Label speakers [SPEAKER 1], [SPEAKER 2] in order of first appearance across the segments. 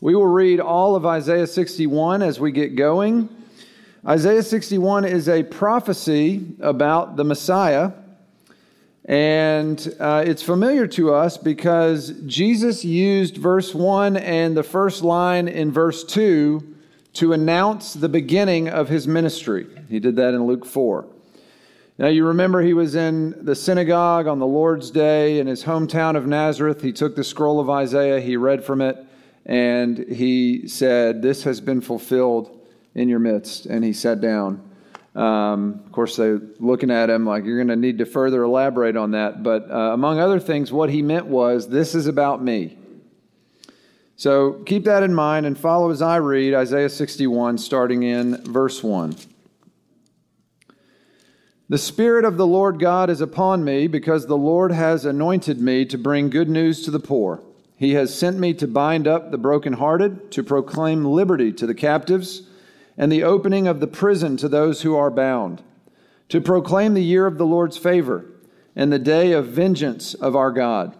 [SPEAKER 1] We will read all of Isaiah 61 as we get going. Isaiah 61 is a prophecy about the Messiah, and uh, it's familiar to us because Jesus used verse 1 and the first line in verse 2 to announce the beginning of his ministry. He did that in Luke 4. Now, you remember he was in the synagogue on the Lord's day in his hometown of Nazareth. He took the scroll of Isaiah, he read from it, and he said, This has been fulfilled in your midst. And he sat down. Um, of course, they're looking at him like, You're going to need to further elaborate on that. But uh, among other things, what he meant was, This is about me. So keep that in mind and follow as I read Isaiah 61, starting in verse 1. The Spirit of the Lord God is upon me because the Lord has anointed me to bring good news to the poor. He has sent me to bind up the brokenhearted, to proclaim liberty to the captives, and the opening of the prison to those who are bound, to proclaim the year of the Lord's favor and the day of vengeance of our God,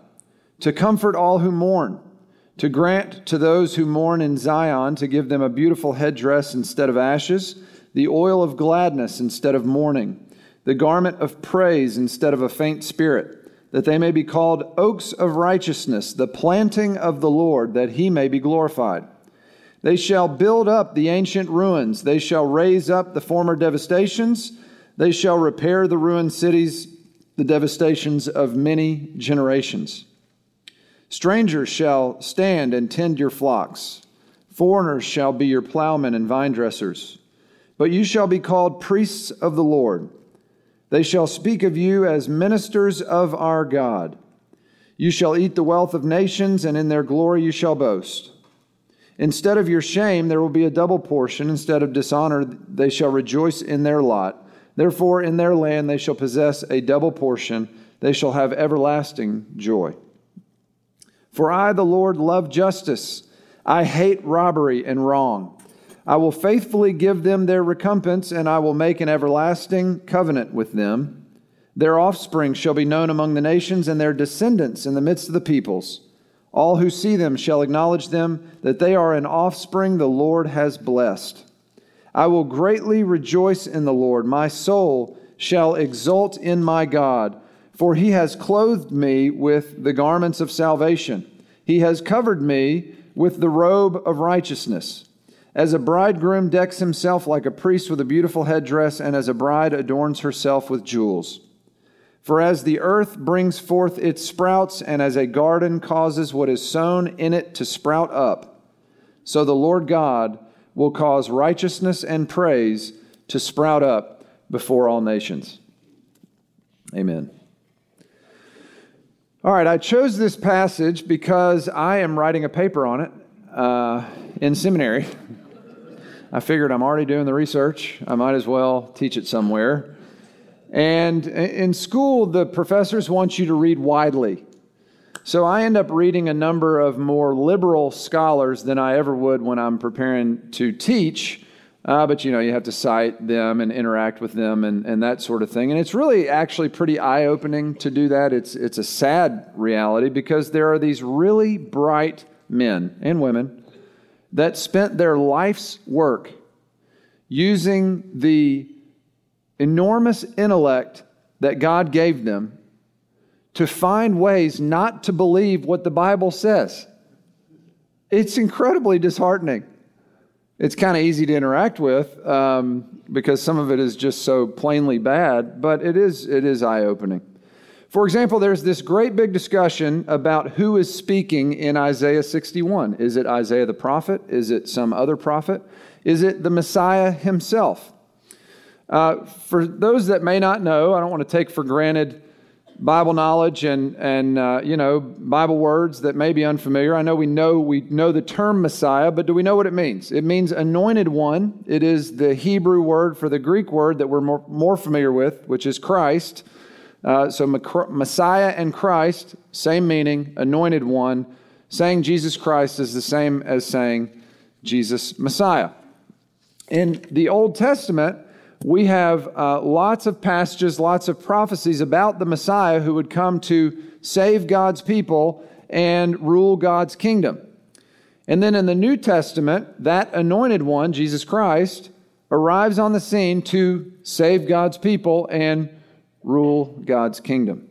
[SPEAKER 1] to comfort all who mourn, to grant to those who mourn in Zion to give them a beautiful headdress instead of ashes, the oil of gladness instead of mourning the garment of praise instead of a faint spirit, that they may be called oaks of righteousness, the planting of the Lord, that he may be glorified. They shall build up the ancient ruins, they shall raise up the former devastations, they shall repair the ruined cities, the devastations of many generations. Strangers shall stand and tend your flocks. Foreigners shall be your plowmen and vine dressers. But you shall be called priests of the Lord. They shall speak of you as ministers of our God. You shall eat the wealth of nations, and in their glory you shall boast. Instead of your shame, there will be a double portion. Instead of dishonor, they shall rejoice in their lot. Therefore, in their land they shall possess a double portion. They shall have everlasting joy. For I, the Lord, love justice. I hate robbery and wrong. I will faithfully give them their recompense, and I will make an everlasting covenant with them. Their offspring shall be known among the nations, and their descendants in the midst of the peoples. All who see them shall acknowledge them, that they are an offspring the Lord has blessed. I will greatly rejoice in the Lord. My soul shall exult in my God, for he has clothed me with the garments of salvation. He has covered me with the robe of righteousness. As a bridegroom decks himself like a priest with a beautiful headdress, and as a bride adorns herself with jewels. For as the earth brings forth its sprouts, and as a garden causes what is sown in it to sprout up, so the Lord God will cause righteousness and praise to sprout up before all nations. Amen. All right, I chose this passage because I am writing a paper on it uh, in seminary. I figured I'm already doing the research. I might as well teach it somewhere. And in school, the professors want you to read widely. So I end up reading a number of more liberal scholars than I ever would when I'm preparing to teach. Uh, but you know, you have to cite them and interact with them and, and that sort of thing. And it's really actually pretty eye opening to do that. It's, it's a sad reality because there are these really bright men and women that spent their life's work using the enormous intellect that God gave them to find ways not to believe what the Bible says. It's incredibly disheartening. It's kind of easy to interact with um, because some of it is just so plainly bad, but it is, it is eye opening. For example, there's this great big discussion about who is speaking in Isaiah 61. Is it Isaiah the prophet? Is it some other prophet? Is it the Messiah himself? Uh, for those that may not know, I don't want to take for granted Bible knowledge and, and uh, you know, Bible words that may be unfamiliar. I know we know we know the term Messiah, but do we know what it means? It means anointed one. It is the Hebrew word for the Greek word that we're more, more familiar with, which is Christ. Uh, so Messiah and Christ, same meaning, anointed one. Saying Jesus Christ is the same as saying Jesus Messiah. In the Old Testament, we have uh, lots of passages, lots of prophecies about the Messiah who would come to save God's people and rule God's kingdom. And then in the New Testament, that anointed one, Jesus Christ, arrives on the scene to save God's people and rule God's kingdom.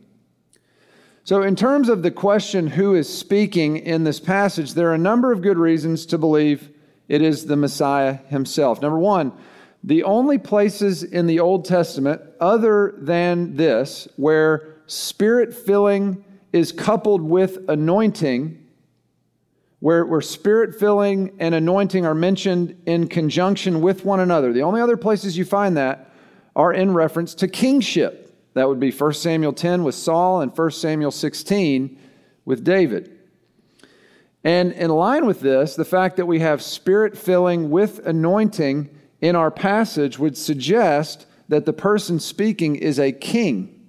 [SPEAKER 1] So, in terms of the question who is speaking in this passage, there are a number of good reasons to believe it is the Messiah himself. Number one, the only places in the Old Testament, other than this, where spirit filling is coupled with anointing, where, where spirit filling and anointing are mentioned in conjunction with one another, the only other places you find that are in reference to kingship. That would be 1 Samuel 10 with Saul and 1 Samuel 16 with David. And in line with this, the fact that we have spirit filling with anointing in our passage would suggest that the person speaking is a king.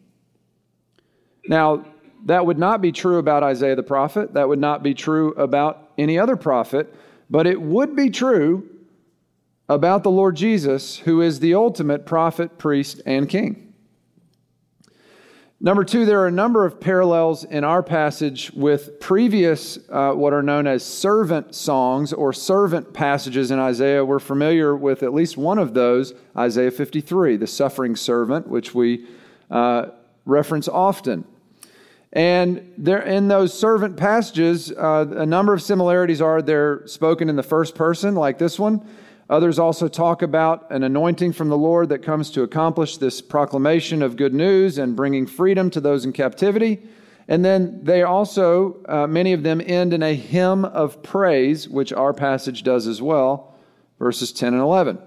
[SPEAKER 1] Now, that would not be true about Isaiah the prophet. That would not be true about any other prophet. But it would be true about the Lord Jesus, who is the ultimate prophet, priest, and king. Number two, there are a number of parallels in our passage with previous, uh, what are known as servant songs or servant passages in Isaiah. We're familiar with at least one of those, Isaiah 53, the suffering servant, which we uh, reference often. And there, in those servant passages, uh, a number of similarities are they're spoken in the first person, like this one. Others also talk about an anointing from the Lord that comes to accomplish this proclamation of good news and bringing freedom to those in captivity. And then they also, uh, many of them end in a hymn of praise, which our passage does as well, verses 10 and 11.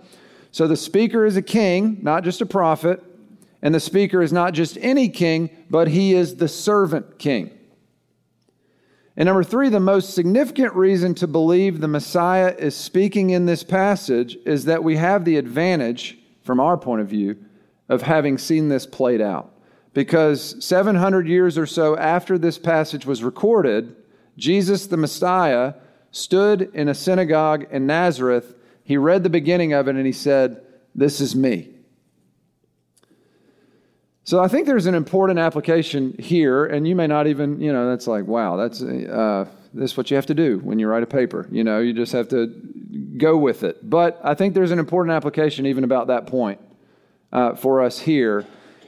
[SPEAKER 1] So the speaker is a king, not just a prophet. And the speaker is not just any king, but he is the servant king. And number three, the most significant reason to believe the Messiah is speaking in this passage is that we have the advantage, from our point of view, of having seen this played out. Because 700 years or so after this passage was recorded, Jesus the Messiah stood in a synagogue in Nazareth. He read the beginning of it and he said, This is me. So I think there's an important application here, and you may not even, you know, that's like, wow, that's uh, this what you have to do when you write a paper. You know, you just have to go with it. But I think there's an important application even about that point uh, for us here,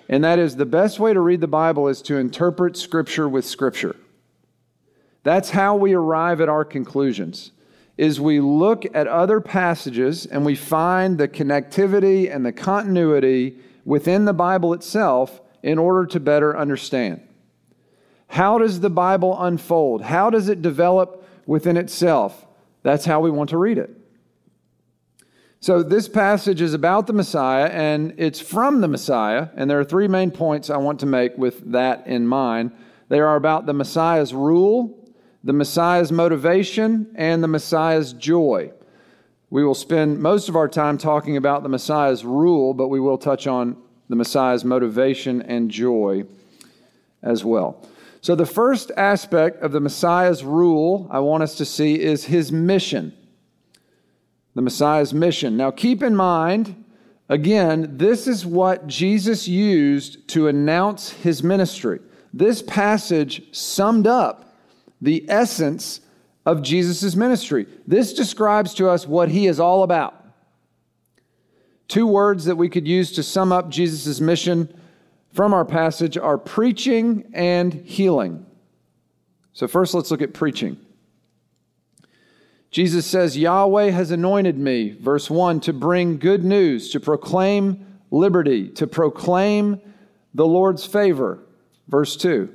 [SPEAKER 1] and that is the best way to read the Bible is to interpret Scripture with Scripture. That's how we arrive at our conclusions. Is we look at other passages and we find the connectivity and the continuity within the Bible itself in order to better understand. How does the Bible unfold? How does it develop within itself? That's how we want to read it. So, this passage is about the Messiah and it's from the Messiah. And there are three main points I want to make with that in mind. They are about the Messiah's rule, the Messiah's motivation, and the Messiah's joy. We will spend most of our time talking about the Messiah's rule, but we will touch on the Messiah's motivation and joy as well. So, the first aspect of the Messiah's rule I want us to see is his mission. The Messiah's mission. Now, keep in mind, again, this is what Jesus used to announce his ministry. This passage summed up the essence of Jesus' ministry. This describes to us what he is all about. Two words that we could use to sum up Jesus' mission from our passage are preaching and healing. So, first, let's look at preaching. Jesus says, Yahweh has anointed me, verse 1, to bring good news, to proclaim liberty, to proclaim the Lord's favor, verse 2.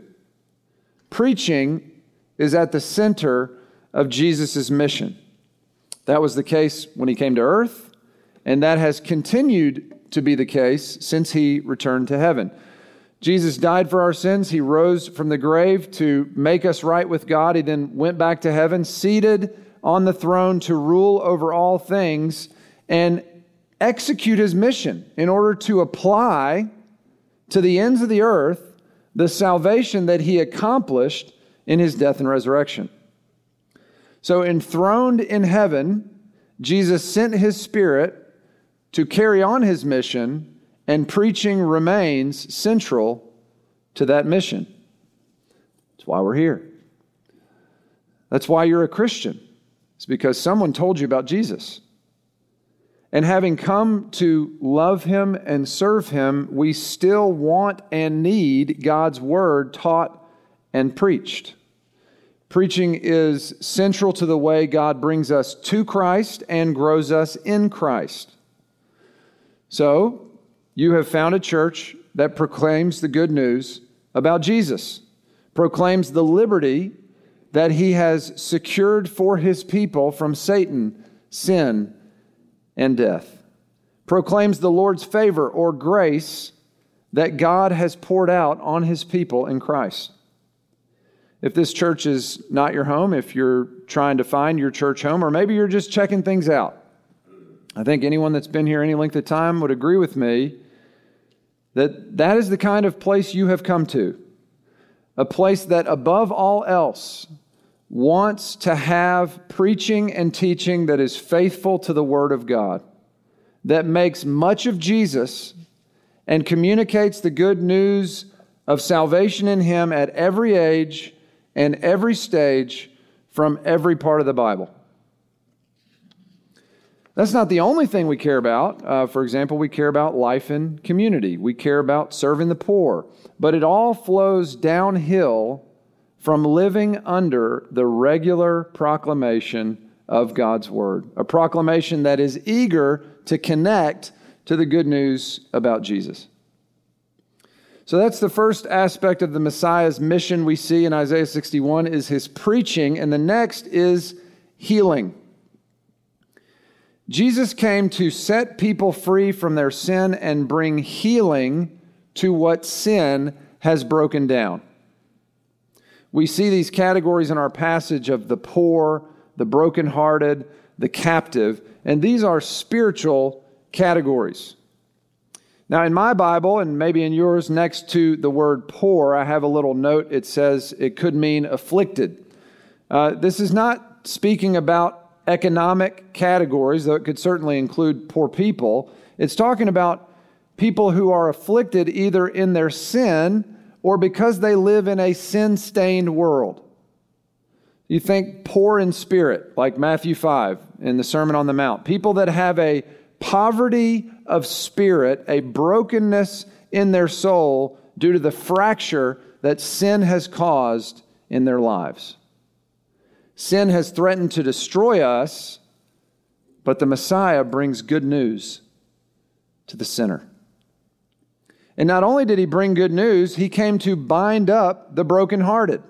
[SPEAKER 1] Preaching is at the center of Jesus' mission. That was the case when he came to earth, and that has continued to be the case since he returned to heaven. Jesus died for our sins. He rose from the grave to make us right with God. He then went back to heaven, seated on the throne to rule over all things and execute his mission in order to apply to the ends of the earth the salvation that he accomplished in his death and resurrection. So, enthroned in heaven, Jesus sent his Spirit to carry on his mission, and preaching remains central to that mission. That's why we're here. That's why you're a Christian. It's because someone told you about Jesus. And having come to love him and serve him, we still want and need God's word taught and preached. Preaching is central to the way God brings us to Christ and grows us in Christ. So, you have found a church that proclaims the good news about Jesus, proclaims the liberty that he has secured for his people from Satan, sin, and death, proclaims the Lord's favor or grace that God has poured out on his people in Christ. If this church is not your home, if you're trying to find your church home, or maybe you're just checking things out, I think anyone that's been here any length of time would agree with me that that is the kind of place you have come to. A place that, above all else, wants to have preaching and teaching that is faithful to the Word of God, that makes much of Jesus and communicates the good news of salvation in Him at every age and every stage from every part of the Bible. That's not the only thing we care about. Uh, for example, we care about life in community, we care about serving the poor, but it all flows downhill from living under the regular proclamation of God's Word, a proclamation that is eager to connect to the good news about Jesus. So that's the first aspect of the Messiah's mission we see in Isaiah 61 is his preaching and the next is healing. Jesus came to set people free from their sin and bring healing to what sin has broken down. We see these categories in our passage of the poor, the brokenhearted, the captive, and these are spiritual categories. Now, in my Bible, and maybe in yours, next to the word poor, I have a little note. It says it could mean afflicted. Uh, this is not speaking about economic categories, though it could certainly include poor people. It's talking about people who are afflicted either in their sin or because they live in a sin stained world. You think poor in spirit, like Matthew 5 in the Sermon on the Mount. People that have a poverty of spirit, a brokenness in their soul due to the fracture that sin has caused in their lives. Sin has threatened to destroy us, but the Messiah brings good news to the sinner. And not only did he bring good news, he came to bind up the brokenhearted.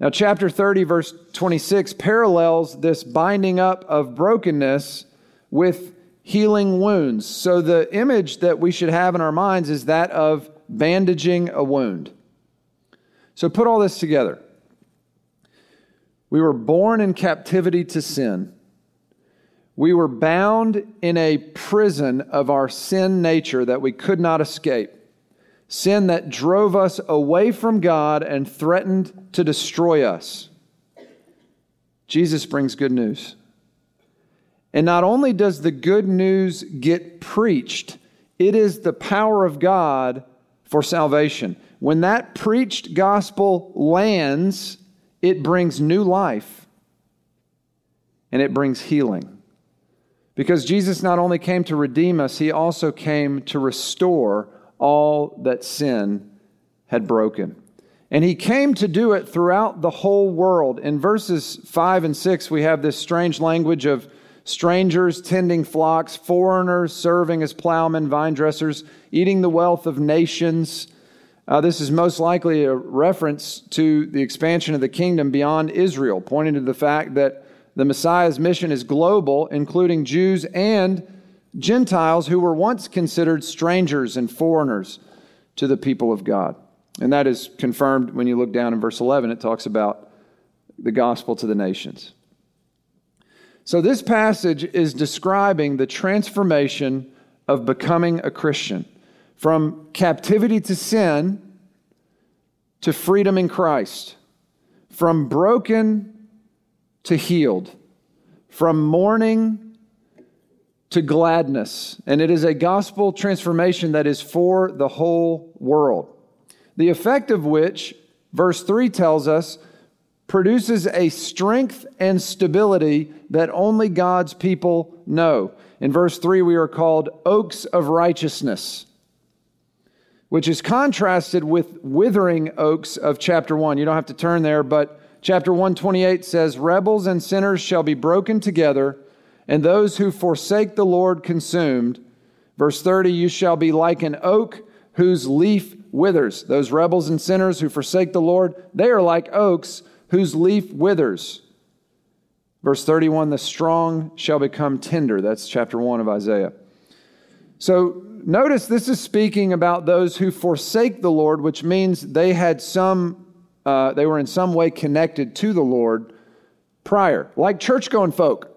[SPEAKER 1] Now, chapter 30, verse 26 parallels this binding up of brokenness with healing wounds. So, the image that we should have in our minds is that of bandaging a wound. So, put all this together. We were born in captivity to sin. We were bound in a prison of our sin nature that we could not escape. Sin that drove us away from God and threatened to destroy us. Jesus brings good news. And not only does the good news get preached, it is the power of God for salvation. When that preached gospel lands, it brings new life and it brings healing. Because Jesus not only came to redeem us, he also came to restore all that sin had broken. And he came to do it throughout the whole world. In verses 5 and 6, we have this strange language of strangers tending flocks, foreigners serving as plowmen, vine dressers, eating the wealth of nations. Uh, this is most likely a reference to the expansion of the kingdom beyond Israel, pointing to the fact that the Messiah's mission is global, including Jews and Gentiles who were once considered strangers and foreigners to the people of God. And that is confirmed when you look down in verse 11. It talks about the gospel to the nations. So, this passage is describing the transformation of becoming a Christian from captivity to sin to freedom in Christ, from broken to healed, from mourning to gladness. And it is a gospel transformation that is for the whole world. The effect of which, verse 3 tells us, produces a strength and stability that only God's people know. In verse 3, we are called oaks of righteousness, which is contrasted with withering oaks of chapter 1. You don't have to turn there, but chapter 128 says, Rebels and sinners shall be broken together, and those who forsake the Lord consumed. Verse 30, you shall be like an oak whose leaf withers. Those rebels and sinners who forsake the Lord, they are like oaks whose leaf withers. Verse 31 the strong shall become tender. That's chapter 1 of Isaiah. So notice this is speaking about those who forsake the Lord, which means they had some, uh, they were in some way connected to the Lord prior, like church going folk.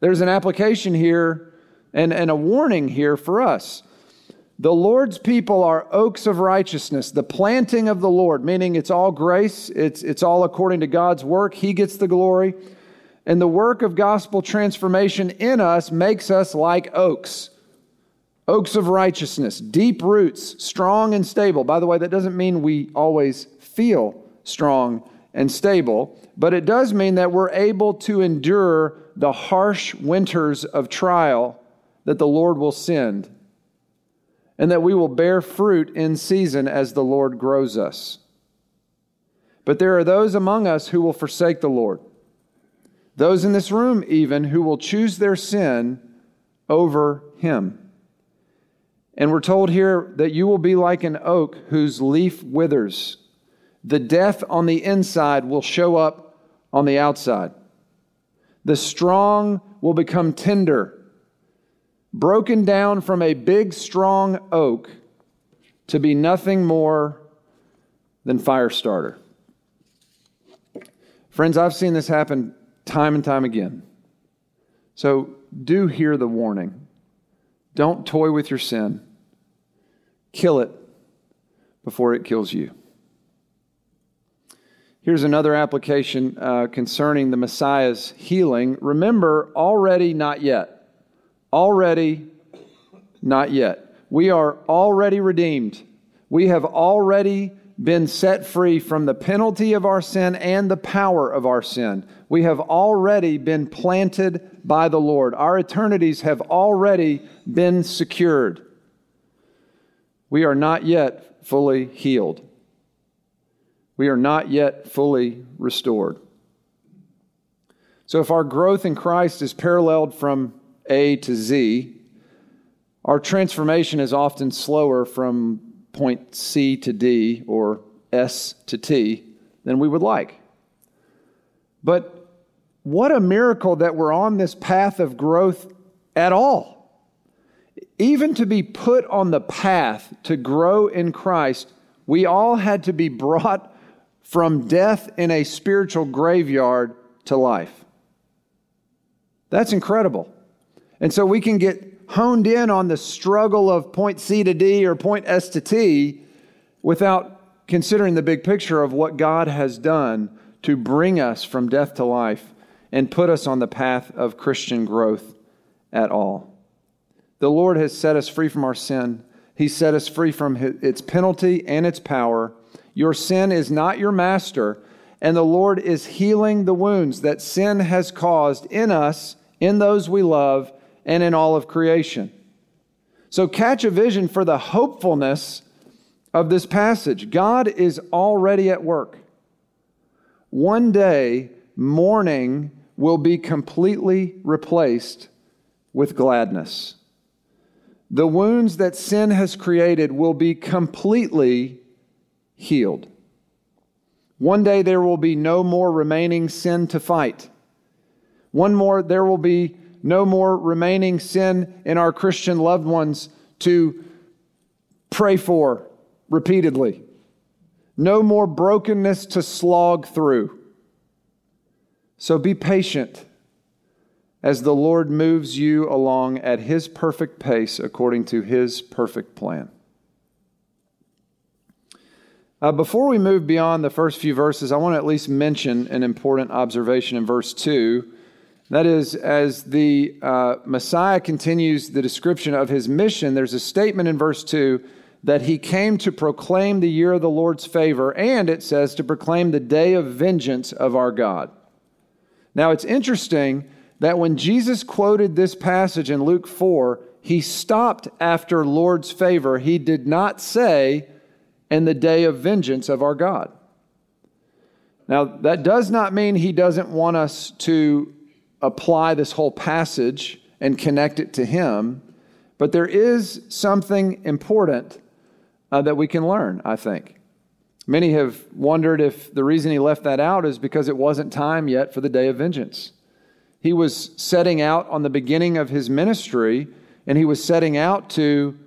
[SPEAKER 1] There's an application here and, and a warning here for us. The Lord's people are oaks of righteousness, the planting of the Lord, meaning it's all grace, it's, it's all according to God's work. He gets the glory. And the work of gospel transformation in us makes us like oaks. Oaks of righteousness, deep roots, strong and stable. By the way, that doesn't mean we always feel strong and stable, but it does mean that we're able to endure the harsh winters of trial that the Lord will send and that we will bear fruit in season as the Lord grows us. But there are those among us who will forsake the Lord, those in this room even who will choose their sin over Him. And we're told here that you will be like an oak whose leaf withers. The death on the inside will show up on the outside. The strong will become tender broken down from a big, strong oak to be nothing more than fire starter. Friends, I've seen this happen time and time again. So do hear the warning. Don't toy with your sin. Kill it before it kills you. Here's another application uh, concerning the Messiah's healing. Remember, already, not yet. Already, not yet. We are already redeemed. We have already been set free from the penalty of our sin and the power of our sin. We have already been planted by the Lord. Our eternities have already been secured. We are not yet fully healed. We are not yet fully restored. So, if our growth in Christ is paralleled from a to Z, our transformation is often slower from point C to D or S to T than we would like. But what a miracle that we're on this path of growth at all. Even to be put on the path to grow in Christ, we all had to be brought from death in a spiritual graveyard to life. That's incredible. And so we can get honed in on the struggle of point C to D or point S to T without considering the big picture of what God has done to bring us from death to life and put us on the path of Christian growth at all. The Lord has set us free from our sin. He set us free from its penalty and its power. Your sin is not your master, and the Lord is healing the wounds that sin has caused in us, in those we love, and in all of creation. So, catch a vision for the hopefulness of this passage. God is already at work. One day, mourning will be completely replaced with gladness. The wounds that sin has created will be completely healed. One day there will be no more remaining sin to fight. One more, there will be no more remaining sin in our Christian loved ones to pray for repeatedly, no more brokenness to slog through. So be patient as the Lord moves you along at His perfect pace according to His perfect plan. Uh, before we move beyond the first few verses, I want to at least mention an important observation in verse 2 that is, as the uh, Messiah continues the description of his mission, there's a statement in verse 2 that he came to proclaim the year of the Lord's favor, and it says to proclaim the day of vengeance of our God. Now, it's interesting that when Jesus quoted this passage in Luke 4, he stopped after Lord's favor. He did not say, in the day of vengeance of our God. Now, that does not mean he doesn't want us to apply this whole passage and connect it to him, but there is something important uh, that we can learn, I think. Many have wondered if the reason he left that out is because it wasn't time yet for the day of vengeance. He was setting out on the beginning of his ministry, and he was setting out to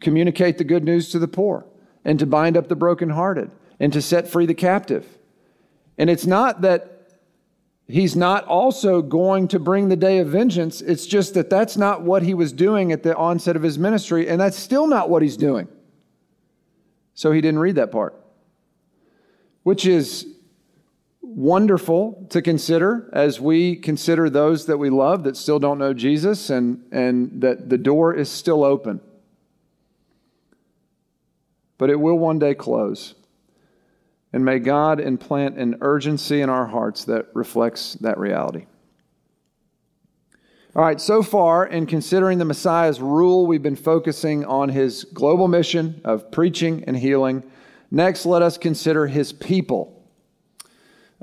[SPEAKER 1] communicate the good news to the poor, and to bind up the brokenhearted, and to set free the captive. And it's not that he's not also going to bring the day of vengeance, it's just that that's not what he was doing at the onset of his ministry, and that's still not what he's doing. So he didn't read that part which is wonderful to consider as we consider those that we love that still don't know Jesus and, and that the door is still open. But it will one day close. And may God implant an urgency in our hearts that reflects that reality. All right, so far in considering the Messiah's rule, we've been focusing on his global mission of preaching and healing Next, let us consider his people.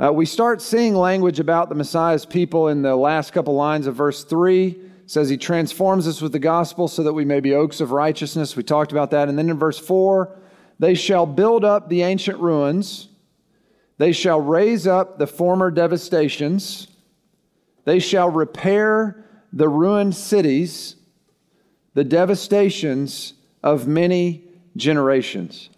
[SPEAKER 1] Uh, we start seeing language about the Messiah's people in the last couple lines of verse 3. It says he transforms us with the gospel so that we may be oaks of righteousness. We talked about that. And then in verse 4, they shall build up the ancient ruins, they shall raise up the former devastations, they shall repair the ruined cities, the devastations of many generations.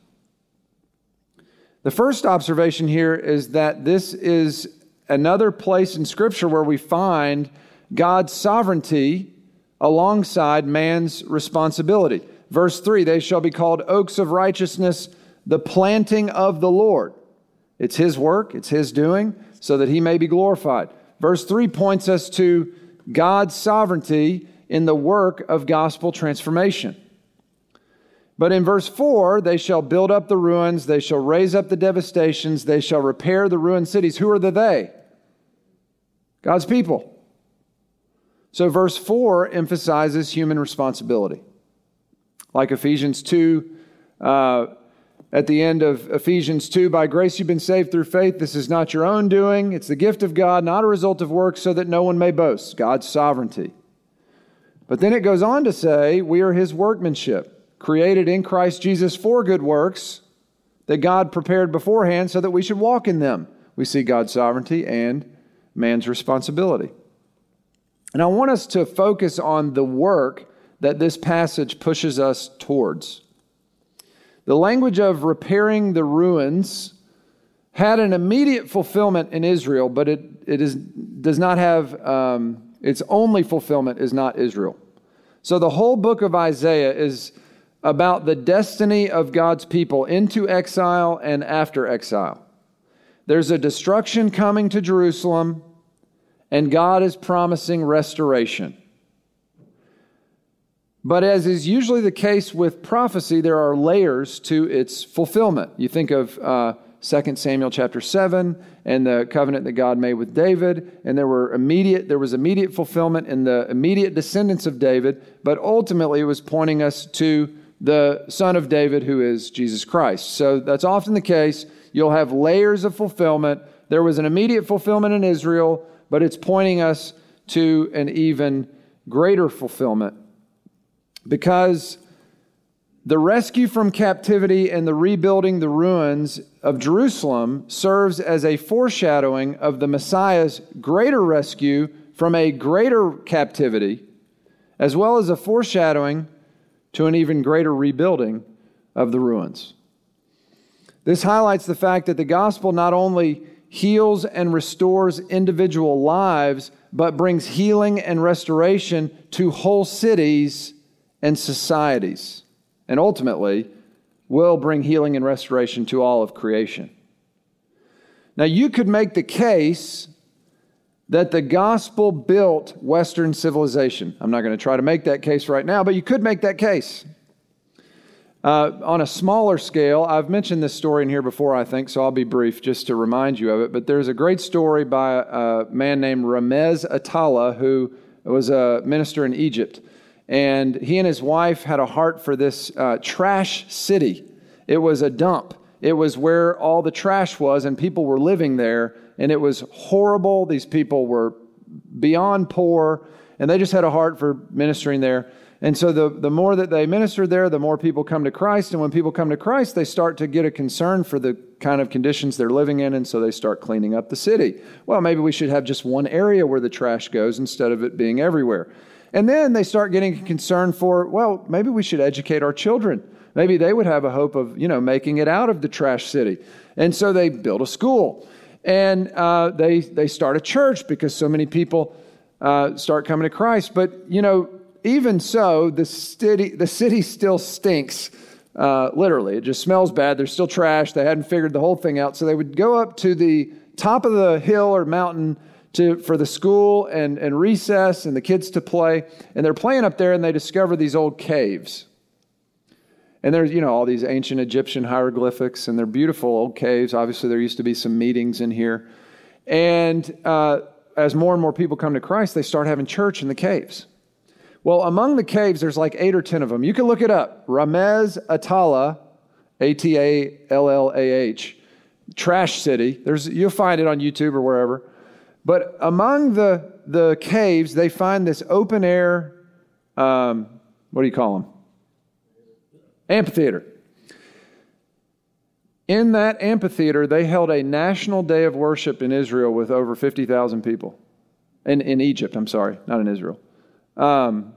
[SPEAKER 1] The first observation here is that this is another place in Scripture where we find God's sovereignty alongside man's responsibility. Verse 3 They shall be called oaks of righteousness, the planting of the Lord. It's His work, it's His doing, so that He may be glorified. Verse 3 points us to God's sovereignty in the work of gospel transformation. But in verse 4, they shall build up the ruins, they shall raise up the devastations, they shall repair the ruined cities. Who are the they? God's people. So verse 4 emphasizes human responsibility. Like Ephesians 2, uh, at the end of Ephesians 2, by grace you've been saved through faith. This is not your own doing, it's the gift of God, not a result of works, so that no one may boast. God's sovereignty. But then it goes on to say, we are his workmanship created in Christ Jesus for good works that God prepared beforehand so that we should walk in them. We see God's sovereignty and man's responsibility. And I want us to focus on the work that this passage pushes us towards. The language of repairing the ruins had an immediate fulfillment in Israel, but it, it is, does not have, um, its only fulfillment is not Israel. So the whole book of Isaiah is about the destiny of God's people into exile and after exile. There's a destruction coming to Jerusalem, and God is promising restoration. But as is usually the case with prophecy, there are layers to its fulfillment. You think of uh, 2 Samuel chapter 7 and the covenant that God made with David, and there were immediate there was immediate fulfillment in the immediate descendants of David, but ultimately it was pointing us to the son of David, who is Jesus Christ. So that's often the case. You'll have layers of fulfillment. There was an immediate fulfillment in Israel, but it's pointing us to an even greater fulfillment because the rescue from captivity and the rebuilding the ruins of Jerusalem serves as a foreshadowing of the Messiah's greater rescue from a greater captivity, as well as a foreshadowing to an even greater rebuilding of the ruins. This highlights the fact that the gospel not only heals and restores individual lives, but brings healing and restoration to whole cities and societies, and ultimately will bring healing and restoration to all of creation. Now, you could make the case that the gospel built Western civilization. I'm not going to try to make that case right now, but you could make that case. Uh, on a smaller scale, I've mentioned this story in here before, I think, so I'll be brief just to remind you of it. But there's a great story by a man named Ramez Attallah, who was a minister in Egypt. And he and his wife had a heart for this uh, trash city. It was a dump, it was where all the trash was, and people were living there. And it was horrible. These people were beyond poor, and they just had a heart for ministering there. And so the, the more that they minister there, the more people come to Christ. And when people come to Christ, they start to get a concern for the kind of conditions they're living in. And so they start cleaning up the city. Well, maybe we should have just one area where the trash goes instead of it being everywhere. And then they start getting concerned for, well, maybe we should educate our children. Maybe they would have a hope of, you know, making it out of the trash city. And so they build a school. And uh, they, they start a church because so many people uh, start coming to Christ. But, you know, even so, the city, the city still stinks. Uh, literally, it just smells bad. There's still trash. They hadn't figured the whole thing out. So they would go up to the top of the hill or mountain to, for the school and, and recess and the kids to play. And they're playing up there and they discover these old caves. And there's, you know, all these ancient Egyptian hieroglyphics and they're beautiful old caves. Obviously, there used to be some meetings in here. And uh, as more and more people come to Christ, they start having church in the caves. Well, among the caves, there's like eight or ten of them. You can look it up. Ramez Attallah, A T A L L A H, Trash City. There's, you'll find it on YouTube or wherever. But among the, the caves, they find this open air, um, what do you call them? Amphitheater. In that amphitheater, they held a national day of worship in Israel with over 50,000 people. In, in Egypt, I'm sorry, not in Israel. Um,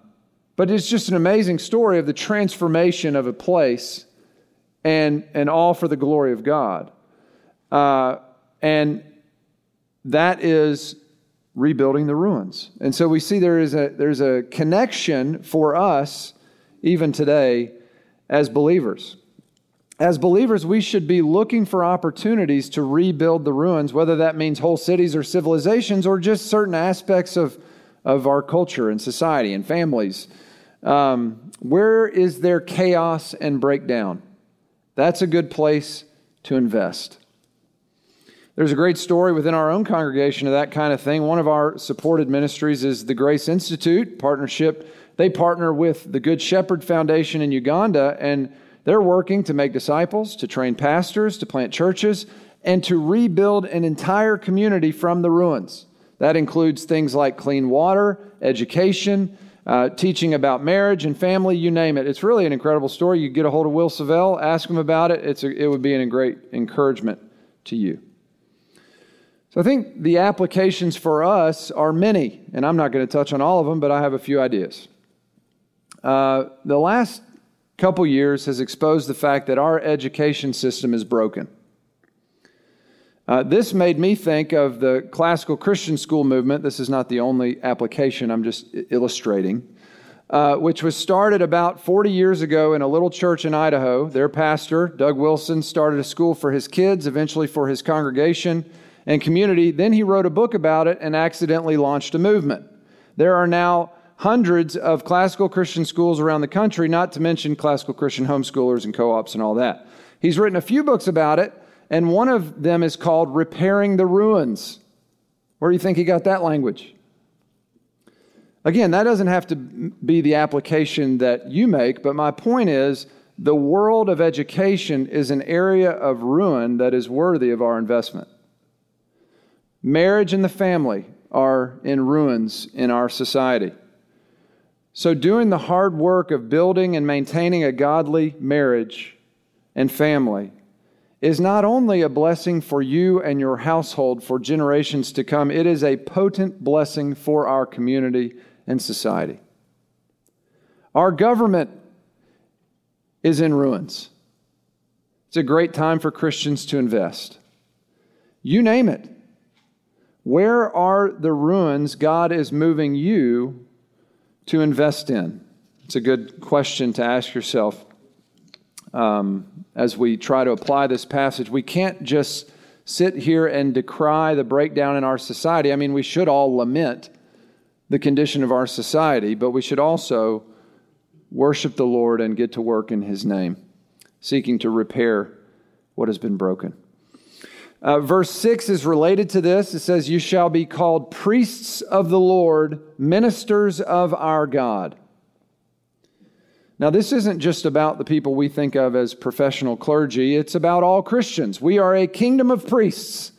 [SPEAKER 1] but it's just an amazing story of the transformation of a place and, and all for the glory of God. Uh, and that is rebuilding the ruins. And so we see there is a, there's a connection for us, even today, as believers. As believers, we should be looking for opportunities to rebuild the ruins, whether that means whole cities or civilizations or just certain aspects of of our culture and society and families. Um, where is there chaos and breakdown? That's a good place to invest. There's a great story within our own congregation of that kind of thing. One of our supported ministries is the Grace Institute partnership. They partner with the Good Shepherd Foundation in Uganda, and they're working to make disciples, to train pastors, to plant churches, and to rebuild an entire community from the ruins. That includes things like clean water, education, uh, teaching about marriage and family, you name it. It's really an incredible story. You get a hold of Will Savell, ask him about it. It's a, it would be a great encouragement to you. So I think the applications for us are many, and I'm not going to touch on all of them, but I have a few ideas. Uh, the last couple years has exposed the fact that our education system is broken. Uh, this made me think of the classical Christian school movement. This is not the only application, I'm just illustrating, uh, which was started about 40 years ago in a little church in Idaho. Their pastor, Doug Wilson, started a school for his kids, eventually for his congregation and community. Then he wrote a book about it and accidentally launched a movement. There are now hundreds of classical Christian schools around the country, not to mention classical Christian homeschoolers and co ops and all that. He's written a few books about it and one of them is called Repairing the Ruins. Where do you think he got that language? Again, that doesn't have to be the application that you make, but my point is the world of education is an area of ruin that is worthy of our investment. Marriage and the family are in ruins in our society. So, doing the hard work of building and maintaining a godly marriage and family is not only a blessing for you and your household for generations to come, it is a potent blessing for our community and society. Our government is in ruins. It's a great time for Christians to invest. You name it. Where are the ruins God is moving you to invest in? It's a good question to ask yourself um, as we try to apply this passage. We can't just sit here and decry the breakdown in our society. I mean, we should all lament the condition of our society, but we should also worship the Lord and get to work in His name. seeking to repair what has been broken. Uh, verse 6 is related to this. It says, You shall be called priests of the Lord, ministers of our God. Now, this isn't just about the people we think of as professional clergy, it's about all Christians. We are a kingdom of priests,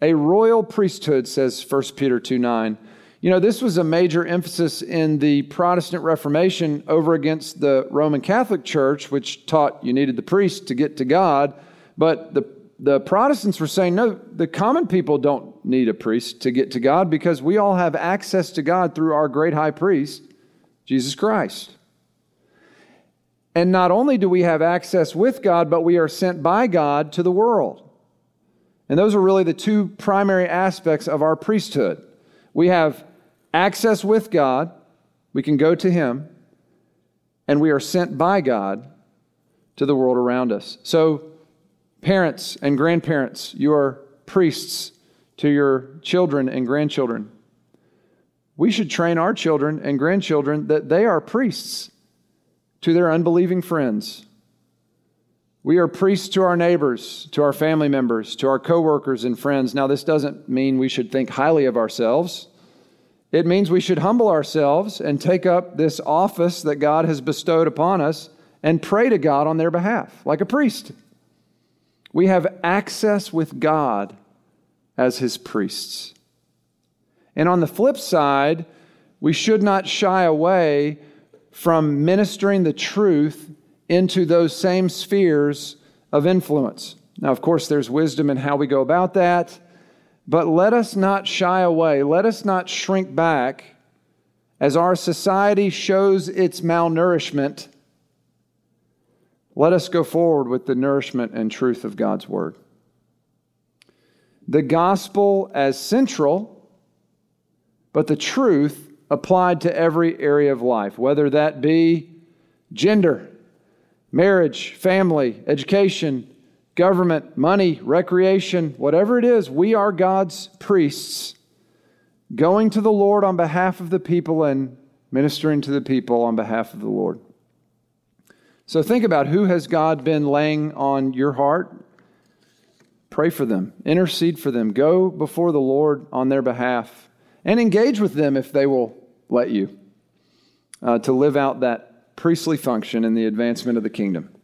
[SPEAKER 1] a royal priesthood, says 1 Peter 2 9. You know, this was a major emphasis in the Protestant Reformation over against the Roman Catholic Church, which taught you needed the priest to get to God. But the, the Protestants were saying, no, the common people don't need a priest to get to God because we all have access to God through our great high priest, Jesus Christ. And not only do we have access with God, but we are sent by God to the world. And those are really the two primary aspects of our priesthood. We have access with God, we can go to Him, and we are sent by God to the world around us. So, parents and grandparents, you are priests to your children and grandchildren. We should train our children and grandchildren that they are priests to their unbelieving friends. We are priests to our neighbors, to our family members, to our coworkers and friends. Now, this doesn't mean we should think highly of ourselves. It means we should humble ourselves and take up this office that God has bestowed upon us and pray to God on their behalf, like a priest. We have access with God as his priests. And on the flip side, we should not shy away from ministering the truth into those same spheres of influence. Now, of course, there's wisdom in how we go about that, but let us not shy away. Let us not shrink back as our society shows its malnourishment. Let us go forward with the nourishment and truth of God's Word. The gospel as central, but the truth applied to every area of life, whether that be gender, marriage, family, education, government, money, recreation, whatever it is, we are God's priests going to the Lord on behalf of the people and ministering to the people on behalf of the Lord. So think about who has God been laying on your heart? Pray for them, intercede for them, go before the Lord on their behalf and engage with them if they will let you uh, to live out that priestly function in the advancement of the kingdom.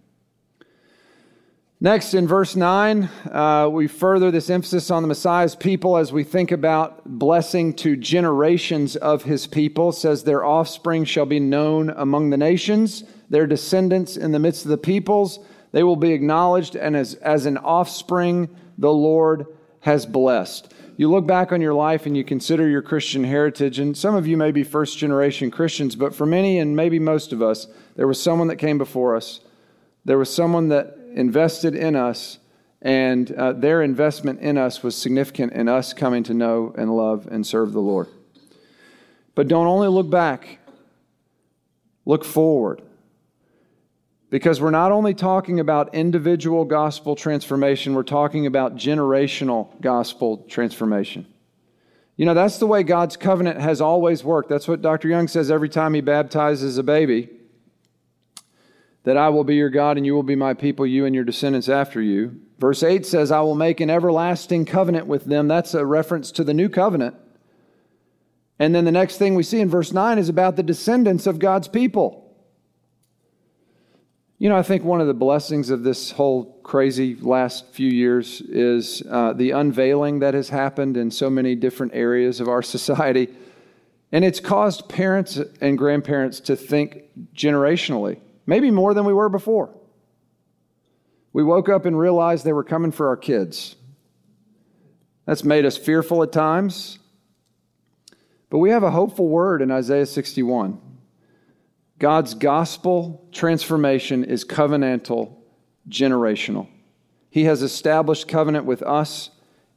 [SPEAKER 1] Next, in verse 9, uh, we further this emphasis on the Messiah's people as we think about blessing to generations of his people. It says, Their offspring shall be known among the nations, their descendants in the midst of the peoples. They will be acknowledged, and as, as an offspring, the Lord has blessed you look back on your life and you consider your Christian heritage, and some of you may be first generation Christians, but for many and maybe most of us, there was someone that came before us. There was someone that invested in us, and uh, their investment in us was significant in us coming to know and love and serve the Lord. But don't only look back, look forward. Because we're not only talking about individual gospel transformation, we're talking about generational gospel transformation. You know, that's the way God's covenant has always worked. That's what Dr. Young says every time he baptizes a baby that I will be your God and you will be my people, you and your descendants after you. Verse 8 says, I will make an everlasting covenant with them. That's a reference to the new covenant. And then the next thing we see in verse 9 is about the descendants of God's people. You know, I think one of the blessings of this whole crazy last few years is uh, the unveiling that has happened in so many different areas of our society. And it's caused parents and grandparents to think generationally, maybe more than we were before. We woke up and realized they were coming for our kids. That's made us fearful at times. But we have a hopeful word in Isaiah 61. God's gospel transformation is covenantal, generational. He has established covenant with us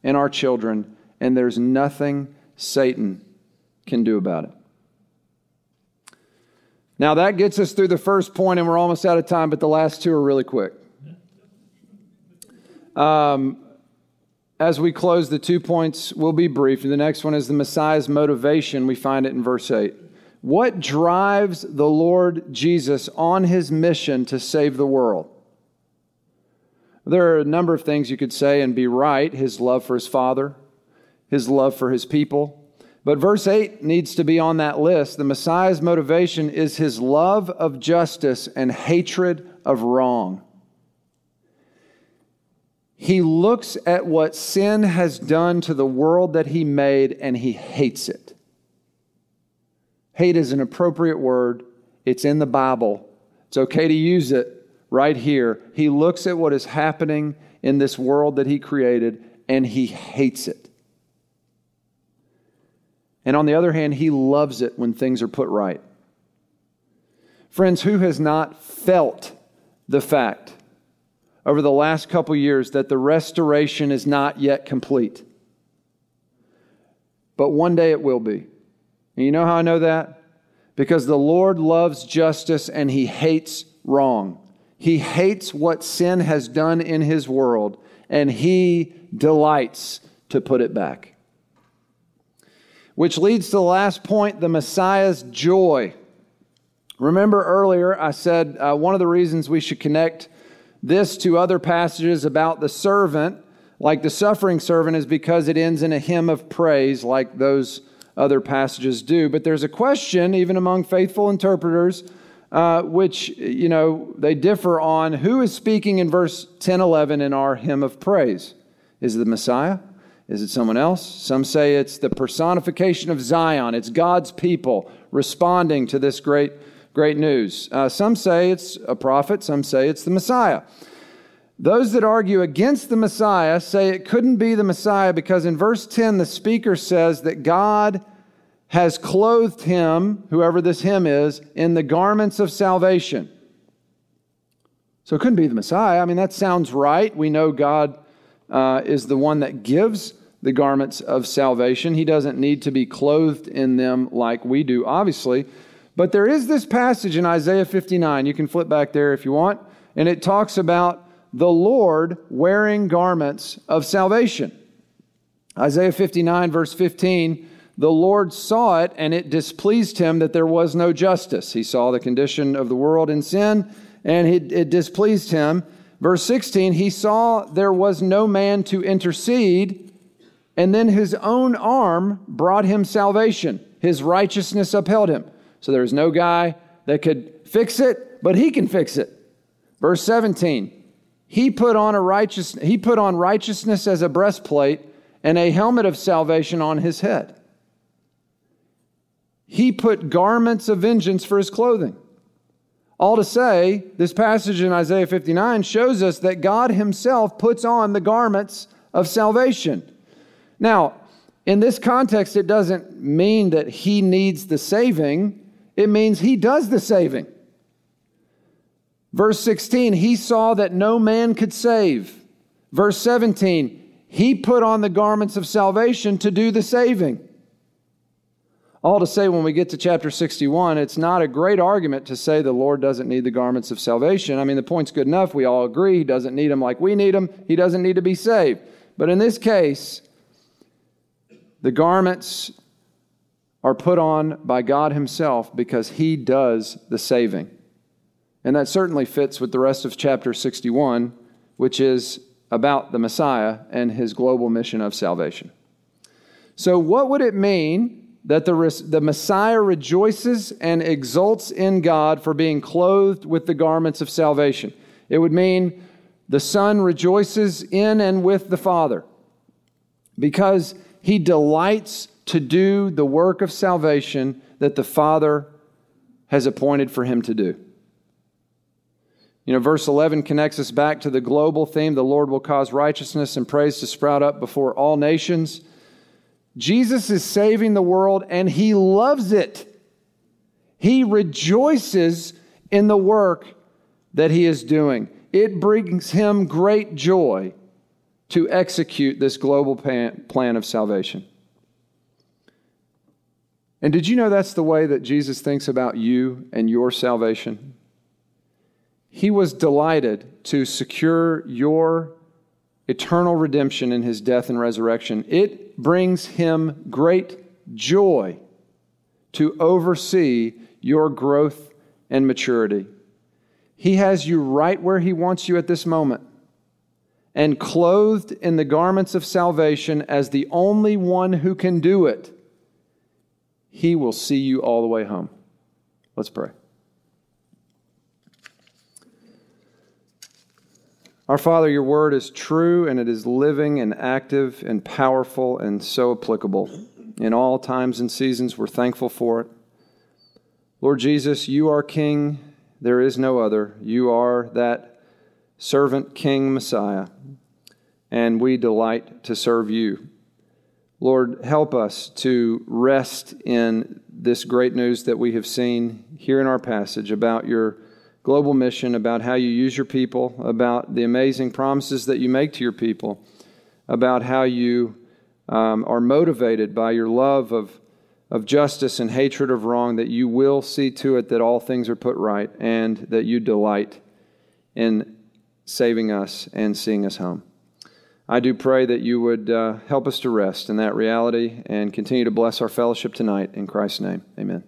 [SPEAKER 1] and our children, and there's nothing Satan can do about it. Now, that gets us through the first point, and we're almost out of time, but the last two are really quick. Um, as we close, the two points will be brief. The next one is the Messiah's motivation. We find it in verse 8. What drives the Lord Jesus on his mission to save the world? There are a number of things you could say and be right his love for his father, his love for his people. But verse 8 needs to be on that list. The Messiah's motivation is his love of justice and hatred of wrong. He looks at what sin has done to the world that he made and he hates it. Hate is an appropriate word, it's in the Bible. It's okay to use it right here. He looks at what is happening in this world that he created and he hates it. And on the other hand, he loves it when things are put right. Friends, who has not felt the fact over the last couple years that the restoration is not yet complete? But one day it will be. And you know how I know that? Because the Lord loves justice and he hates wrong. He hates what sin has done in his world, and he delights to put it back. Which leads to the last point the Messiah's joy. Remember earlier, I said uh, one of the reasons we should connect this to other passages about the servant, like the suffering servant, is because it ends in a hymn of praise, like those other passages do. But there's a question, even among faithful interpreters, uh, which, you know, they differ on who is speaking in verse 10 11 in our hymn of praise. Is the Messiah? Is it someone else? Some say it's the personification of Zion. It's God's people responding to this great, great news. Uh, some say it's a prophet. Some say it's the Messiah. Those that argue against the Messiah say it couldn't be the Messiah because in verse 10, the speaker says that God has clothed him, whoever this him is, in the garments of salvation. So it couldn't be the Messiah. I mean, that sounds right. We know God uh, is the one that gives the garments of salvation. He doesn't need to be clothed in them like we do, obviously. But there is this passage in Isaiah 59. You can flip back there if you want. And it talks about the Lord wearing garments of salvation. Isaiah 59, verse 15 the Lord saw it, and it displeased him that there was no justice. He saw the condition of the world in sin, and it displeased him. Verse 16, he saw there was no man to intercede, and then his own arm brought him salvation. His righteousness upheld him. So there's no guy that could fix it, but he can fix it. Verse 17, he put on a righteous he put on righteousness as a breastplate and a helmet of salvation on his head. He put garments of vengeance for his clothing. All to say, this passage in Isaiah 59 shows us that God Himself puts on the garments of salvation. Now, in this context, it doesn't mean that He needs the saving, it means He does the saving. Verse 16, He saw that no man could save. Verse 17, He put on the garments of salvation to do the saving. All to say, when we get to chapter 61, it's not a great argument to say the Lord doesn't need the garments of salvation. I mean, the point's good enough. We all agree. He doesn't need them like we need them. He doesn't need to be saved. But in this case, the garments are put on by God Himself because He does the saving. And that certainly fits with the rest of chapter 61, which is about the Messiah and His global mission of salvation. So, what would it mean? That the, the Messiah rejoices and exults in God for being clothed with the garments of salvation. It would mean the Son rejoices in and with the Father because he delights to do the work of salvation that the Father has appointed for him to do. You know, verse 11 connects us back to the global theme the Lord will cause righteousness and praise to sprout up before all nations. Jesus is saving the world and he loves it. He rejoices in the work that he is doing. It brings him great joy to execute this global plan of salvation. And did you know that's the way that Jesus thinks about you and your salvation? He was delighted to secure your eternal redemption in his death and resurrection, brings him great joy to oversee your growth and maturity. He has you right where he wants you at this moment. and clothed in the garments of salvation as the only one who can do it, he will see you all the way home. Let's pray. Our Father, your word is true and it is living and active and powerful and so applicable. In all times and seasons, we're thankful for it. Lord Jesus, you are King. There is no other. You are that servant King Messiah, and we delight to serve you. Lord, help us to rest in this great news that we have seen here in our passage about your global mission, about how you use your people, about the amazing promises that you make to your people, about how you um, are motivated by your love of, of justice and hatred of wrong, that you will see to it that all things are put right and that you delight in saving us and seeing us home. I do pray that you would uh, help us to rest in that reality and continue to bless our fellowship tonight. In Christ's name, amen.